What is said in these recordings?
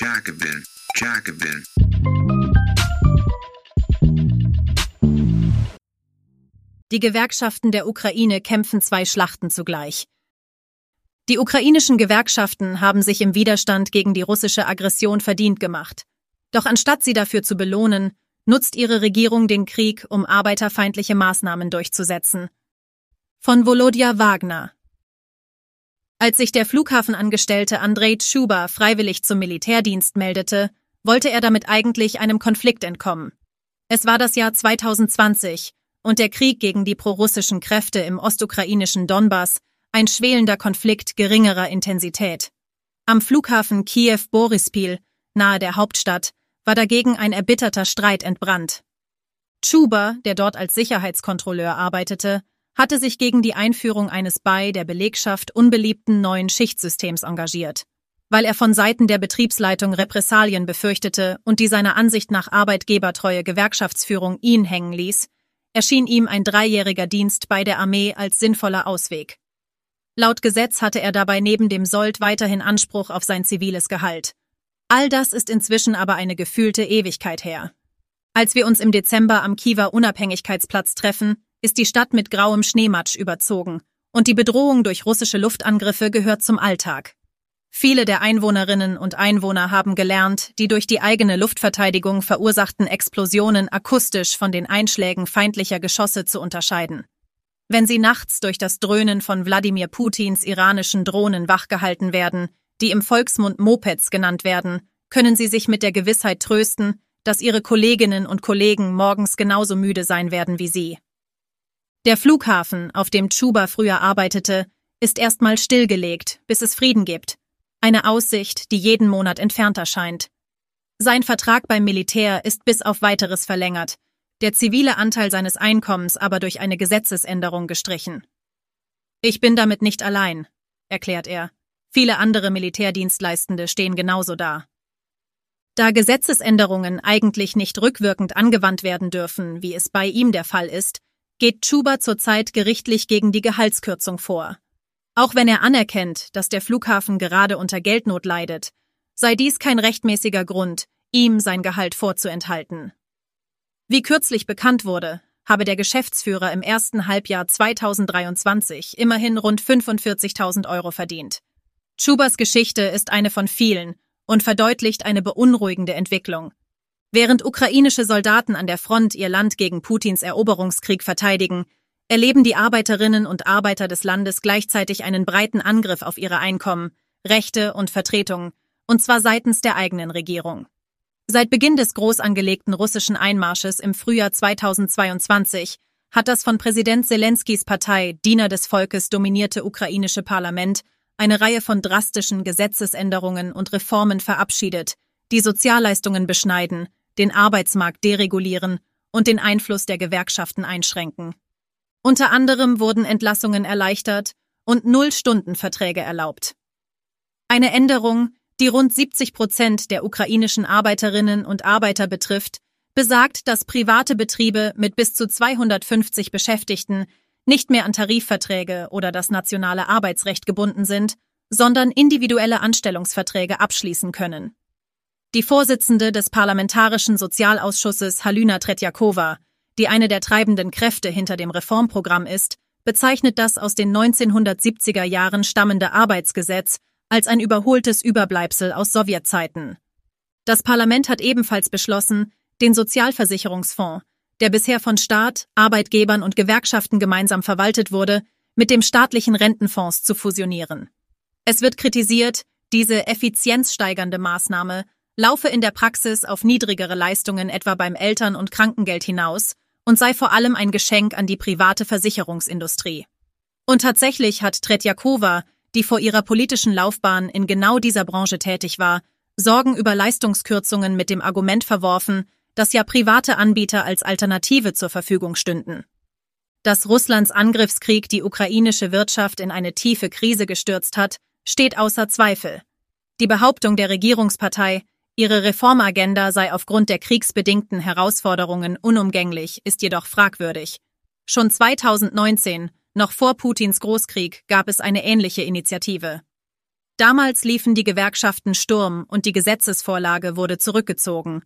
Jacobin, Jacobin. Die Gewerkschaften der Ukraine kämpfen zwei Schlachten zugleich. Die ukrainischen Gewerkschaften haben sich im Widerstand gegen die russische Aggression verdient gemacht. Doch anstatt sie dafür zu belohnen, nutzt ihre Regierung den Krieg, um arbeiterfeindliche Maßnahmen durchzusetzen. Von Volodya Wagner Als sich der Flughafenangestellte Andrei Tschuba freiwillig zum Militärdienst meldete, wollte er damit eigentlich einem Konflikt entkommen. Es war das Jahr 2020 und der Krieg gegen die prorussischen Kräfte im ostukrainischen Donbass ein schwelender Konflikt geringerer Intensität. Am Flughafen Kiew-Borispil, nahe der Hauptstadt, war dagegen ein erbitterter Streit entbrannt. Chuba, der dort als Sicherheitskontrolleur arbeitete, hatte sich gegen die Einführung eines bei der Belegschaft unbeliebten neuen Schichtsystems engagiert. Weil er von Seiten der Betriebsleitung Repressalien befürchtete und die seiner Ansicht nach arbeitgebertreue Gewerkschaftsführung ihn hängen ließ, erschien ihm ein dreijähriger Dienst bei der Armee als sinnvoller Ausweg. Laut Gesetz hatte er dabei neben dem Sold weiterhin Anspruch auf sein ziviles Gehalt. All das ist inzwischen aber eine gefühlte Ewigkeit her. Als wir uns im Dezember am Kiewer Unabhängigkeitsplatz treffen, ist die Stadt mit grauem Schneematsch überzogen und die Bedrohung durch russische Luftangriffe gehört zum Alltag. Viele der Einwohnerinnen und Einwohner haben gelernt, die durch die eigene Luftverteidigung verursachten Explosionen akustisch von den Einschlägen feindlicher Geschosse zu unterscheiden. Wenn sie nachts durch das Dröhnen von Wladimir Putins iranischen Drohnen wachgehalten werden, die im Volksmund Mopeds genannt werden, können sie sich mit der Gewissheit trösten, dass ihre Kolleginnen und Kollegen morgens genauso müde sein werden wie sie. Der Flughafen, auf dem Chuba früher arbeitete, ist erstmal stillgelegt, bis es Frieden gibt. Eine Aussicht, die jeden Monat entfernt erscheint. Sein Vertrag beim Militär ist bis auf weiteres verlängert, der zivile Anteil seines Einkommens aber durch eine Gesetzesänderung gestrichen. Ich bin damit nicht allein, erklärt er. Viele andere Militärdienstleistende stehen genauso da. Da Gesetzesänderungen eigentlich nicht rückwirkend angewandt werden dürfen, wie es bei ihm der Fall ist, geht Chuba zurzeit gerichtlich gegen die Gehaltskürzung vor. Auch wenn er anerkennt, dass der Flughafen gerade unter Geldnot leidet, sei dies kein rechtmäßiger Grund, ihm sein Gehalt vorzuenthalten. Wie kürzlich bekannt wurde, habe der Geschäftsführer im ersten Halbjahr 2023 immerhin rund 45.000 Euro verdient. Schubers Geschichte ist eine von vielen und verdeutlicht eine beunruhigende Entwicklung. Während ukrainische Soldaten an der Front ihr Land gegen Putins Eroberungskrieg verteidigen, erleben die Arbeiterinnen und Arbeiter des Landes gleichzeitig einen breiten Angriff auf ihre Einkommen, Rechte und Vertretung, und zwar seitens der eigenen Regierung. Seit Beginn des groß angelegten russischen Einmarsches im Frühjahr 2022 hat das von Präsident Zelenskys Partei Diener des Volkes dominierte ukrainische Parlament eine Reihe von drastischen Gesetzesänderungen und Reformen verabschiedet, die Sozialleistungen beschneiden, den Arbeitsmarkt deregulieren und den Einfluss der Gewerkschaften einschränken. Unter anderem wurden Entlassungen erleichtert und Null-Stunden-Verträge erlaubt. Eine Änderung, die rund 70 Prozent der ukrainischen Arbeiterinnen und Arbeiter betrifft, besagt, dass private Betriebe mit bis zu 250 Beschäftigten nicht mehr an Tarifverträge oder das nationale Arbeitsrecht gebunden sind, sondern individuelle Anstellungsverträge abschließen können. Die Vorsitzende des Parlamentarischen Sozialausschusses Halina Tretjakova, die eine der treibenden Kräfte hinter dem Reformprogramm ist, bezeichnet das aus den 1970er Jahren stammende Arbeitsgesetz als ein überholtes Überbleibsel aus Sowjetzeiten. Das Parlament hat ebenfalls beschlossen, den Sozialversicherungsfonds, der bisher von Staat, Arbeitgebern und Gewerkschaften gemeinsam verwaltet wurde, mit dem staatlichen Rentenfonds zu fusionieren. Es wird kritisiert, diese effizienzsteigernde Maßnahme laufe in der Praxis auf niedrigere Leistungen etwa beim Eltern- und Krankengeld hinaus und sei vor allem ein Geschenk an die private Versicherungsindustrie. Und tatsächlich hat Tretjakova die vor ihrer politischen Laufbahn in genau dieser Branche tätig war, Sorgen über Leistungskürzungen mit dem Argument verworfen, dass ja private Anbieter als Alternative zur Verfügung stünden. Dass Russlands Angriffskrieg die ukrainische Wirtschaft in eine tiefe Krise gestürzt hat, steht außer Zweifel. Die Behauptung der Regierungspartei, ihre Reformagenda sei aufgrund der kriegsbedingten Herausforderungen unumgänglich, ist jedoch fragwürdig. Schon 2019 noch vor Putins Großkrieg gab es eine ähnliche Initiative. Damals liefen die Gewerkschaften Sturm und die Gesetzesvorlage wurde zurückgezogen.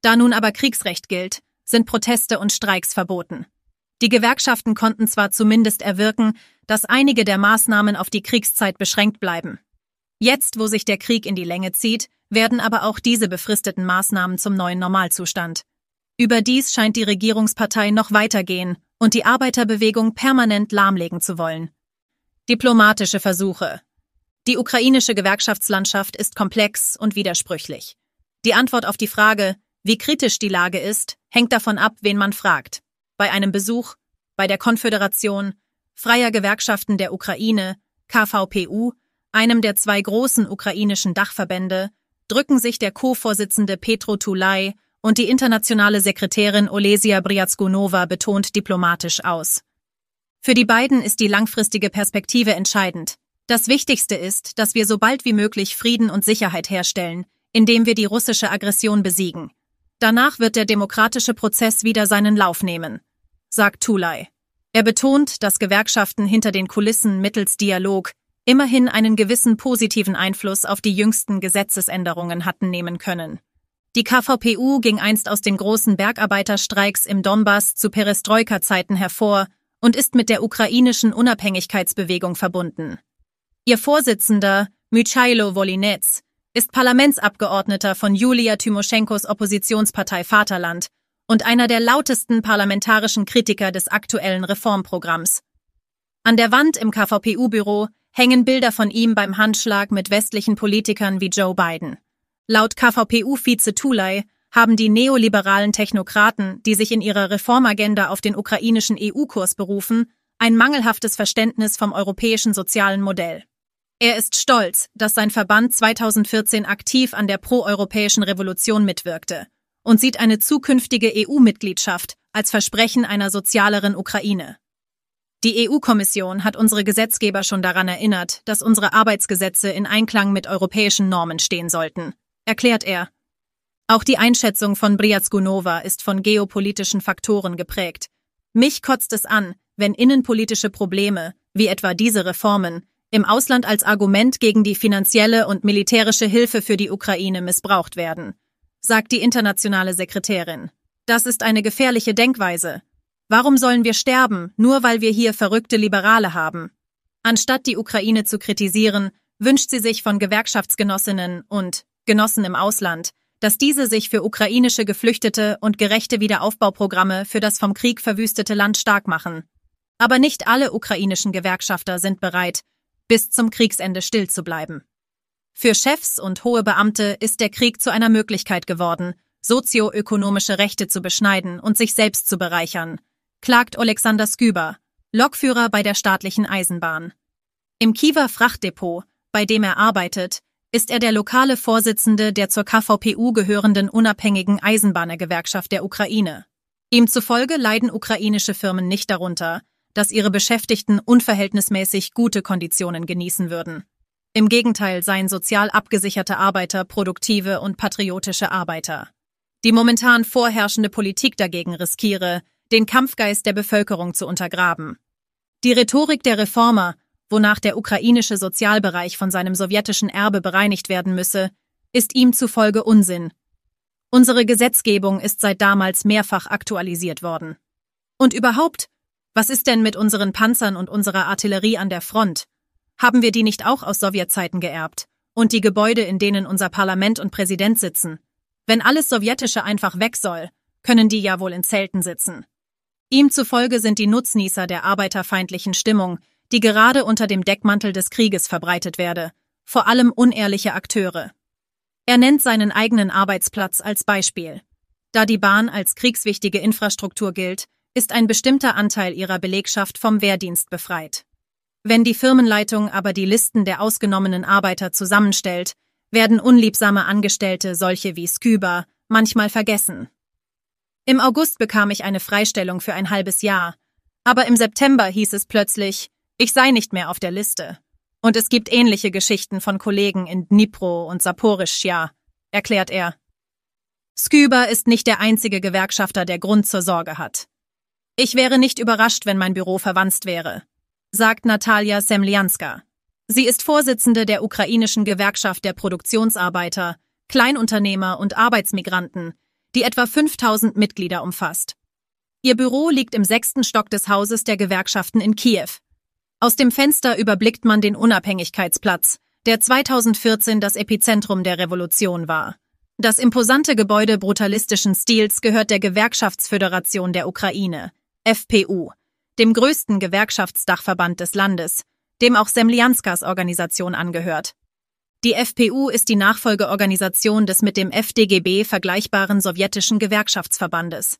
Da nun aber Kriegsrecht gilt, sind Proteste und Streiks verboten. Die Gewerkschaften konnten zwar zumindest erwirken, dass einige der Maßnahmen auf die Kriegszeit beschränkt bleiben. Jetzt, wo sich der Krieg in die Länge zieht, werden aber auch diese befristeten Maßnahmen zum neuen Normalzustand. Überdies scheint die Regierungspartei noch weitergehen und die Arbeiterbewegung permanent lahmlegen zu wollen. Diplomatische Versuche, die ukrainische Gewerkschaftslandschaft ist komplex und widersprüchlich. Die Antwort auf die Frage, wie kritisch die Lage ist, hängt davon ab, wen man fragt. Bei einem Besuch, bei der Konföderation Freier Gewerkschaften der Ukraine, KVPU, einem der zwei großen ukrainischen Dachverbände, drücken sich der Co-Vorsitzende Petro Tulay und die internationale Sekretärin Olesia Briatskunova betont diplomatisch aus. Für die beiden ist die langfristige Perspektive entscheidend. Das Wichtigste ist, dass wir so bald wie möglich Frieden und Sicherheit herstellen, indem wir die russische Aggression besiegen. Danach wird der demokratische Prozess wieder seinen Lauf nehmen, sagt Tulay. Er betont, dass Gewerkschaften hinter den Kulissen mittels Dialog immerhin einen gewissen positiven Einfluss auf die jüngsten Gesetzesänderungen hatten nehmen können. Die KVPU ging einst aus den großen Bergarbeiterstreiks im Donbass zu Perestroika-Zeiten hervor und ist mit der ukrainischen Unabhängigkeitsbewegung verbunden. Ihr Vorsitzender, Mychailo Wolinetz, ist Parlamentsabgeordneter von Julia Tymoschenkos Oppositionspartei Vaterland und einer der lautesten parlamentarischen Kritiker des aktuellen Reformprogramms. An der Wand im KVPU-Büro hängen Bilder von ihm beim Handschlag mit westlichen Politikern wie Joe Biden. Laut KVPU-Vize Tulay haben die neoliberalen Technokraten, die sich in ihrer Reformagenda auf den ukrainischen EU-Kurs berufen, ein mangelhaftes Verständnis vom europäischen sozialen Modell. Er ist stolz, dass sein Verband 2014 aktiv an der proeuropäischen Revolution mitwirkte und sieht eine zukünftige EU-Mitgliedschaft als Versprechen einer sozialeren Ukraine. Die EU-Kommission hat unsere Gesetzgeber schon daran erinnert, dass unsere Arbeitsgesetze in Einklang mit europäischen Normen stehen sollten, erklärt er. Auch die Einschätzung von Briatsgunova ist von geopolitischen Faktoren geprägt. Mich kotzt es an, wenn innenpolitische Probleme, wie etwa diese Reformen, im Ausland als Argument gegen die finanzielle und militärische Hilfe für die Ukraine missbraucht werden, sagt die internationale Sekretärin. Das ist eine gefährliche Denkweise. Warum sollen wir sterben, nur weil wir hier verrückte Liberale haben? Anstatt die Ukraine zu kritisieren, wünscht sie sich von Gewerkschaftsgenossinnen und Genossen im Ausland, dass diese sich für ukrainische Geflüchtete und gerechte Wiederaufbauprogramme für das vom Krieg verwüstete Land stark machen. Aber nicht alle ukrainischen Gewerkschafter sind bereit, bis zum Kriegsende still zu bleiben. Für Chefs und hohe Beamte ist der Krieg zu einer Möglichkeit geworden, sozioökonomische Rechte zu beschneiden und sich selbst zu bereichern, klagt Alexander Sküber, Lokführer bei der staatlichen Eisenbahn. Im Kiewer Frachtdepot, bei dem er arbeitet, ist er der lokale Vorsitzende der zur KVPU gehörenden unabhängigen Eisenbahnergewerkschaft der Ukraine. Ihm zufolge leiden ukrainische Firmen nicht darunter, dass ihre Beschäftigten unverhältnismäßig gute Konditionen genießen würden. Im Gegenteil seien sozial abgesicherte Arbeiter produktive und patriotische Arbeiter. Die momentan vorherrschende Politik dagegen riskiere, den Kampfgeist der Bevölkerung zu untergraben. Die Rhetorik der Reformer, wonach der ukrainische Sozialbereich von seinem sowjetischen Erbe bereinigt werden müsse, ist ihm zufolge Unsinn. Unsere Gesetzgebung ist seit damals mehrfach aktualisiert worden. Und überhaupt, was ist denn mit unseren Panzern und unserer Artillerie an der Front? Haben wir die nicht auch aus Sowjetzeiten geerbt? Und die Gebäude, in denen unser Parlament und Präsident sitzen? Wenn alles Sowjetische einfach weg soll, können die ja wohl in Zelten sitzen. Ihm zufolge sind die Nutznießer der arbeiterfeindlichen Stimmung, die gerade unter dem Deckmantel des Krieges verbreitet werde, vor allem unehrliche Akteure. Er nennt seinen eigenen Arbeitsplatz als Beispiel. Da die Bahn als kriegswichtige Infrastruktur gilt, ist ein bestimmter Anteil ihrer Belegschaft vom Wehrdienst befreit. Wenn die Firmenleitung aber die Listen der ausgenommenen Arbeiter zusammenstellt, werden unliebsame Angestellte, solche wie Sküber, manchmal vergessen. Im August bekam ich eine Freistellung für ein halbes Jahr, aber im September hieß es plötzlich, ich sei nicht mehr auf der Liste. Und es gibt ähnliche Geschichten von Kollegen in Dnipro und Saporischschja, erklärt er. Sküber ist nicht der einzige Gewerkschafter, der Grund zur Sorge hat. Ich wäre nicht überrascht, wenn mein Büro verwanzt wäre, sagt Natalia Semlianska. Sie ist Vorsitzende der ukrainischen Gewerkschaft der Produktionsarbeiter, Kleinunternehmer und Arbeitsmigranten, die etwa 5000 Mitglieder umfasst. Ihr Büro liegt im sechsten Stock des Hauses der Gewerkschaften in Kiew. Aus dem Fenster überblickt man den Unabhängigkeitsplatz, der 2014 das Epizentrum der Revolution war. Das imposante Gebäude brutalistischen Stils gehört der Gewerkschaftsföderation der Ukraine, FPU, dem größten Gewerkschaftsdachverband des Landes, dem auch Semlianskas Organisation angehört. Die FPU ist die Nachfolgeorganisation des mit dem FDGB vergleichbaren sowjetischen Gewerkschaftsverbandes.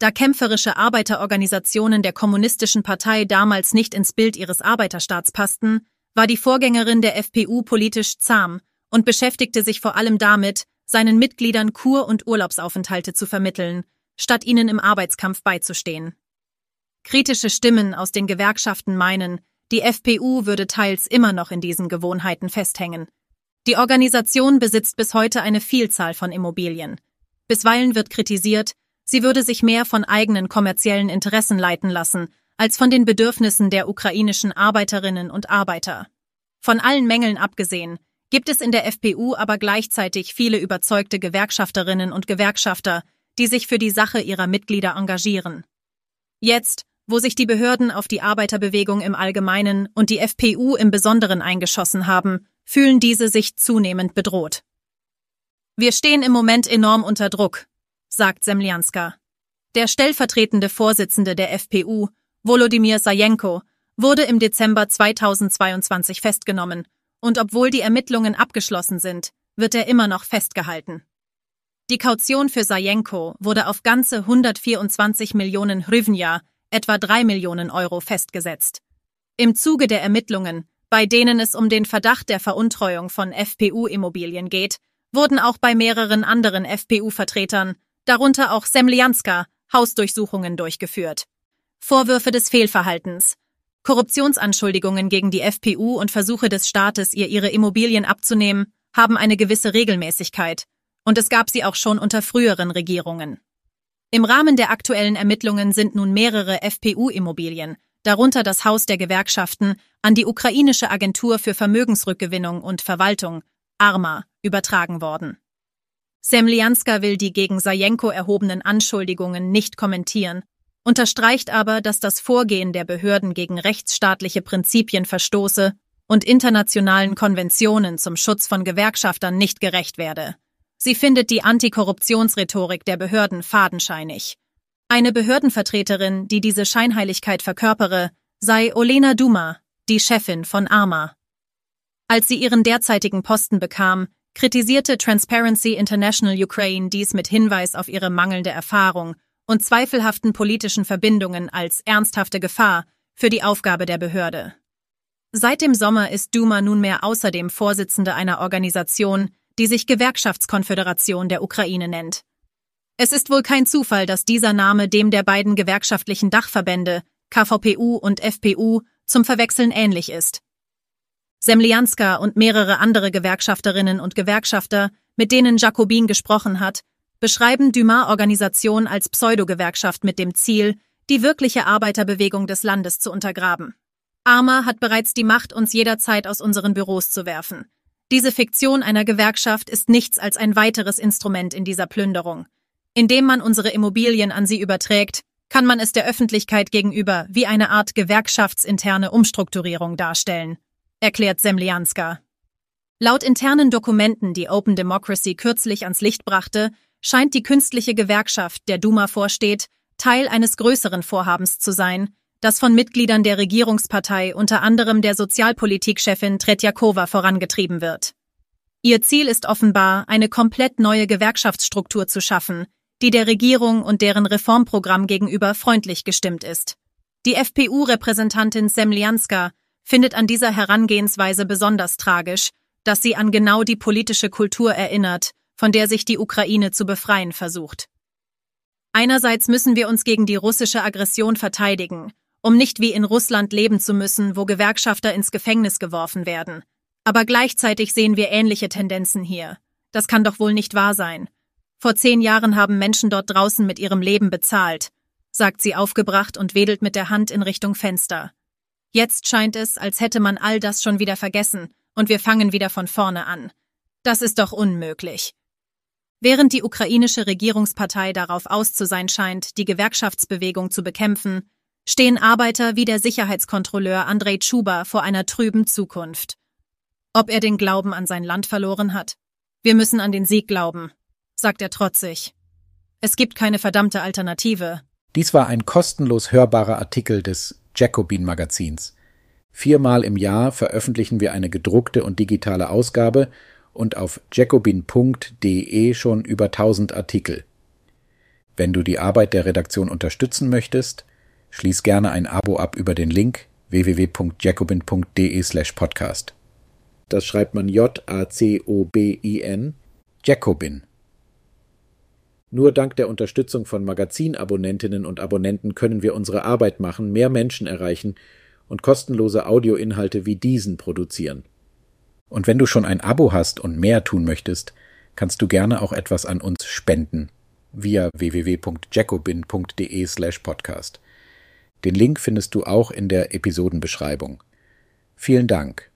Da kämpferische Arbeiterorganisationen der Kommunistischen Partei damals nicht ins Bild ihres Arbeiterstaats passten, war die Vorgängerin der FPU politisch zahm und beschäftigte sich vor allem damit, seinen Mitgliedern Kur- und Urlaubsaufenthalte zu vermitteln, statt ihnen im Arbeitskampf beizustehen. Kritische Stimmen aus den Gewerkschaften meinen, die FPU würde teils immer noch in diesen Gewohnheiten festhängen. Die Organisation besitzt bis heute eine Vielzahl von Immobilien. Bisweilen wird kritisiert, sie würde sich mehr von eigenen kommerziellen Interessen leiten lassen, als von den Bedürfnissen der ukrainischen Arbeiterinnen und Arbeiter. Von allen Mängeln abgesehen, gibt es in der FPU aber gleichzeitig viele überzeugte Gewerkschafterinnen und Gewerkschafter, die sich für die Sache ihrer Mitglieder engagieren. Jetzt, wo sich die Behörden auf die Arbeiterbewegung im Allgemeinen und die FPU im Besonderen eingeschossen haben, fühlen diese sich zunehmend bedroht. Wir stehen im Moment enorm unter Druck, sagt Semlianska. Der stellvertretende Vorsitzende der FPU, Volodymyr Sajenko, wurde im Dezember 2022 festgenommen und obwohl die Ermittlungen abgeschlossen sind, wird er immer noch festgehalten. Die Kaution für Sajenko wurde auf ganze 124 Millionen Hryvnia, etwa 3 Millionen Euro, festgesetzt. Im Zuge der Ermittlungen, bei denen es um den Verdacht der Veruntreuung von FPU-Immobilien geht, wurden auch bei mehreren anderen FPU-Vertretern, darunter auch Semlianska, Hausdurchsuchungen durchgeführt. Vorwürfe des Fehlverhaltens, Korruptionsanschuldigungen gegen die FPU und Versuche des Staates, ihr ihre Immobilien abzunehmen, haben eine gewisse Regelmäßigkeit, und es gab sie auch schon unter früheren Regierungen. Im Rahmen der aktuellen Ermittlungen sind nun mehrere FPU-Immobilien, darunter das Haus der Gewerkschaften, an die ukrainische Agentur für Vermögensrückgewinnung und Verwaltung, ARMA, übertragen worden. Semlianska will die gegen Sajenko erhobenen Anschuldigungen nicht kommentieren unterstreicht aber, dass das Vorgehen der Behörden gegen rechtsstaatliche Prinzipien verstoße und internationalen Konventionen zum Schutz von Gewerkschaftern nicht gerecht werde. Sie findet die Antikorruptionsrhetorik der Behörden fadenscheinig. Eine Behördenvertreterin, die diese Scheinheiligkeit verkörpere, sei Olena Duma, die Chefin von ARMA. Als sie ihren derzeitigen Posten bekam, kritisierte Transparency International Ukraine dies mit Hinweis auf ihre mangelnde Erfahrung und zweifelhaften politischen Verbindungen als ernsthafte Gefahr für die Aufgabe der Behörde. Seit dem Sommer ist Duma nunmehr außerdem Vorsitzende einer Organisation, die sich Gewerkschaftskonföderation der Ukraine nennt. Es ist wohl kein Zufall, dass dieser Name dem der beiden gewerkschaftlichen Dachverbände KVPU und FPU zum Verwechseln ähnlich ist. Semlianska und mehrere andere Gewerkschafterinnen und Gewerkschafter, mit denen Jacobin gesprochen hat, beschreiben Dumas-Organisation als Pseudogewerkschaft mit dem Ziel, die wirkliche Arbeiterbewegung des Landes zu untergraben. Arma hat bereits die Macht, uns jederzeit aus unseren Büros zu werfen. Diese Fiktion einer Gewerkschaft ist nichts als ein weiteres Instrument in dieser Plünderung. Indem man unsere Immobilien an sie überträgt, kann man es der Öffentlichkeit gegenüber wie eine Art gewerkschaftsinterne Umstrukturierung darstellen, erklärt Semlianska. Laut internen Dokumenten, die Open Democracy kürzlich ans Licht brachte, scheint die künstliche Gewerkschaft, der Duma vorsteht, Teil eines größeren Vorhabens zu sein, das von Mitgliedern der Regierungspartei, unter anderem der Sozialpolitikchefin Tretjakova, vorangetrieben wird. Ihr Ziel ist offenbar, eine komplett neue Gewerkschaftsstruktur zu schaffen, die der Regierung und deren Reformprogramm gegenüber freundlich gestimmt ist. Die FPU-Repräsentantin Semlianska findet an dieser Herangehensweise besonders tragisch, dass sie an genau die politische Kultur erinnert, von der sich die Ukraine zu befreien versucht. Einerseits müssen wir uns gegen die russische Aggression verteidigen, um nicht wie in Russland leben zu müssen, wo Gewerkschafter ins Gefängnis geworfen werden. Aber gleichzeitig sehen wir ähnliche Tendenzen hier. Das kann doch wohl nicht wahr sein. Vor zehn Jahren haben Menschen dort draußen mit ihrem Leben bezahlt, sagt sie aufgebracht und wedelt mit der Hand in Richtung Fenster. Jetzt scheint es, als hätte man all das schon wieder vergessen und wir fangen wieder von vorne an. Das ist doch unmöglich. Während die ukrainische Regierungspartei darauf aus zu sein scheint, die Gewerkschaftsbewegung zu bekämpfen, stehen Arbeiter wie der Sicherheitskontrolleur Andrei Tschuba vor einer trüben Zukunft. Ob er den Glauben an sein Land verloren hat? Wir müssen an den Sieg glauben, sagt er trotzig. Es gibt keine verdammte Alternative. Dies war ein kostenlos hörbarer Artikel des Jacobin Magazins. Viermal im Jahr veröffentlichen wir eine gedruckte und digitale Ausgabe und auf jacobin.de schon über 1000 Artikel. Wenn du die Arbeit der Redaktion unterstützen möchtest, schließ gerne ein Abo ab über den Link www.jacobin.de/podcast. Das schreibt man J-A-C-O-B-I-N, Jacobin. Nur dank der Unterstützung von Magazinabonnentinnen und Abonnenten können wir unsere Arbeit machen, mehr Menschen erreichen und kostenlose Audioinhalte wie diesen produzieren. Und wenn du schon ein Abo hast und mehr tun möchtest, kannst du gerne auch etwas an uns spenden via www.jacobin.de/podcast. Den Link findest du auch in der Episodenbeschreibung. Vielen Dank.